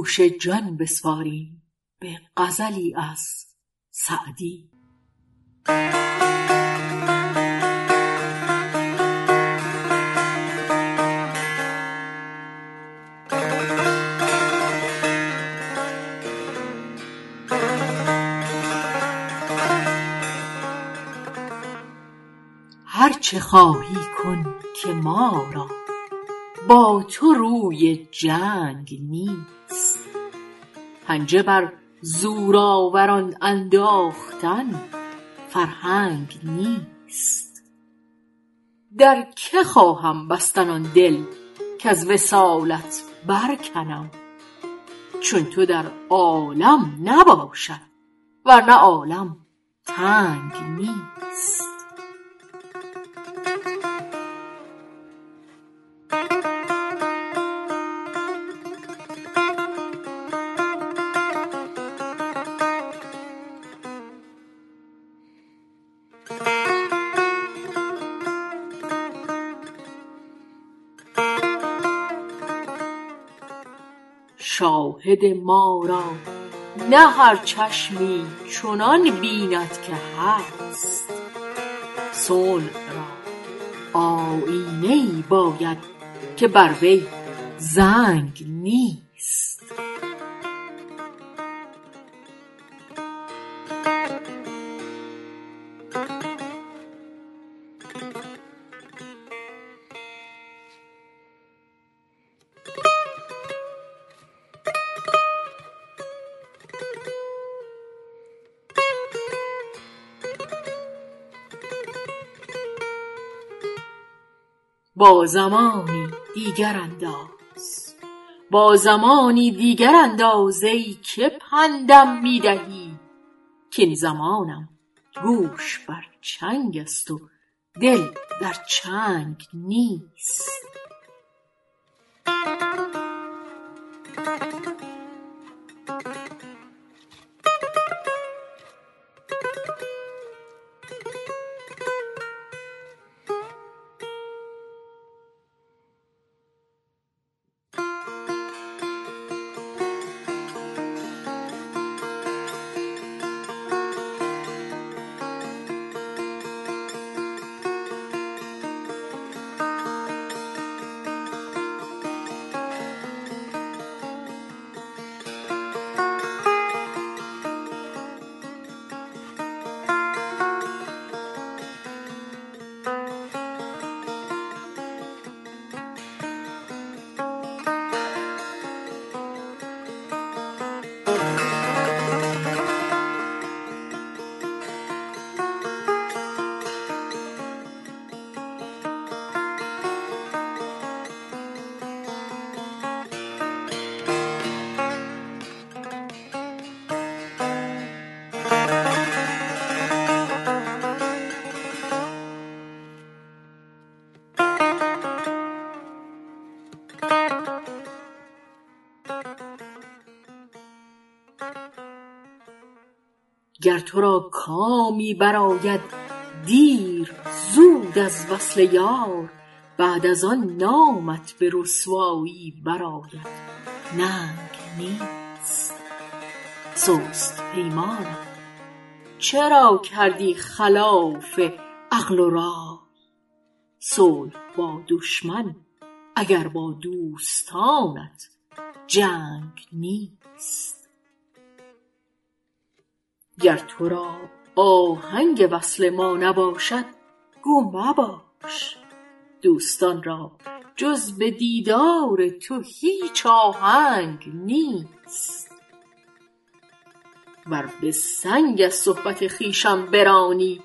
گوش جان بسپاریم به غزلی از سعدی. هر چه خواهی کن که ما را با تو روی جنگ نیست. پنجه بر زورآوران انداختن فرهنگ نیست. در که خواهم بستن آن دل کز وصالت برکنم؟ چون تو در عالم نباشد ورنه عالم تنگ نیست. شاهد ما را نه هر چشمی چنان بیند که هست. صنع را آیینه ای باید که بر وی زنگ نیست. با زمانی دیگر انداز. با زمانی دیگر انداز ای که پندم می دهی کاین زمانم گوش بر چنگ است و دل در چنگ نیست. گر تو را کامی برآید دیر زود از وصل یار بعد از آن نامت به رسوایی برآید. ننگ نیست. سست پیمانم چرا کردی خلاف عقل و رای صلح با دشمن اگر با دوستانت جنگ نیست. گر تو را آهنگ وصل ما نباشد گو مباش. دوستان را جز به دیدار تو هیچ آهنگ نیست. ور به سنگ از صحبت خویشم برانی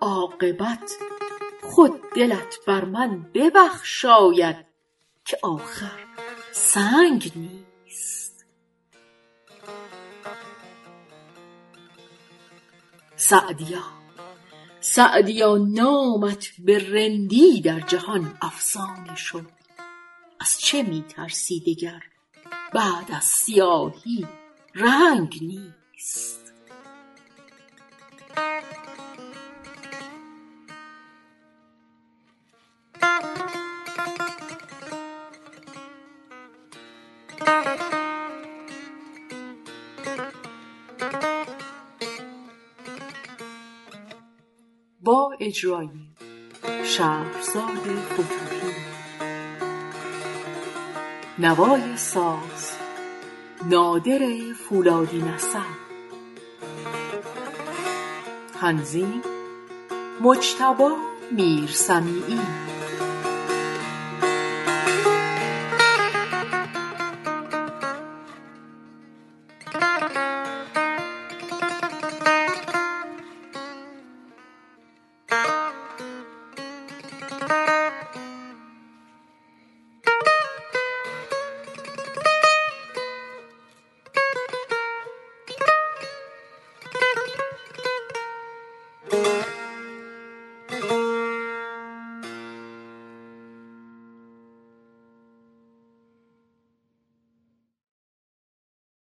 عاقبت خود دلت بر من ببخشاید که آخر سنگ نیست. سعدیا. سعدیا نامت به رندی در جهان افسانه شد. از چه می ترسی دگر؟ بعد از سیاهی رنگ نیست. با اجرای شهرزاد فتوحی نوای ساز نادر فولادی نصر تنظیم مجتبی میرسمیعی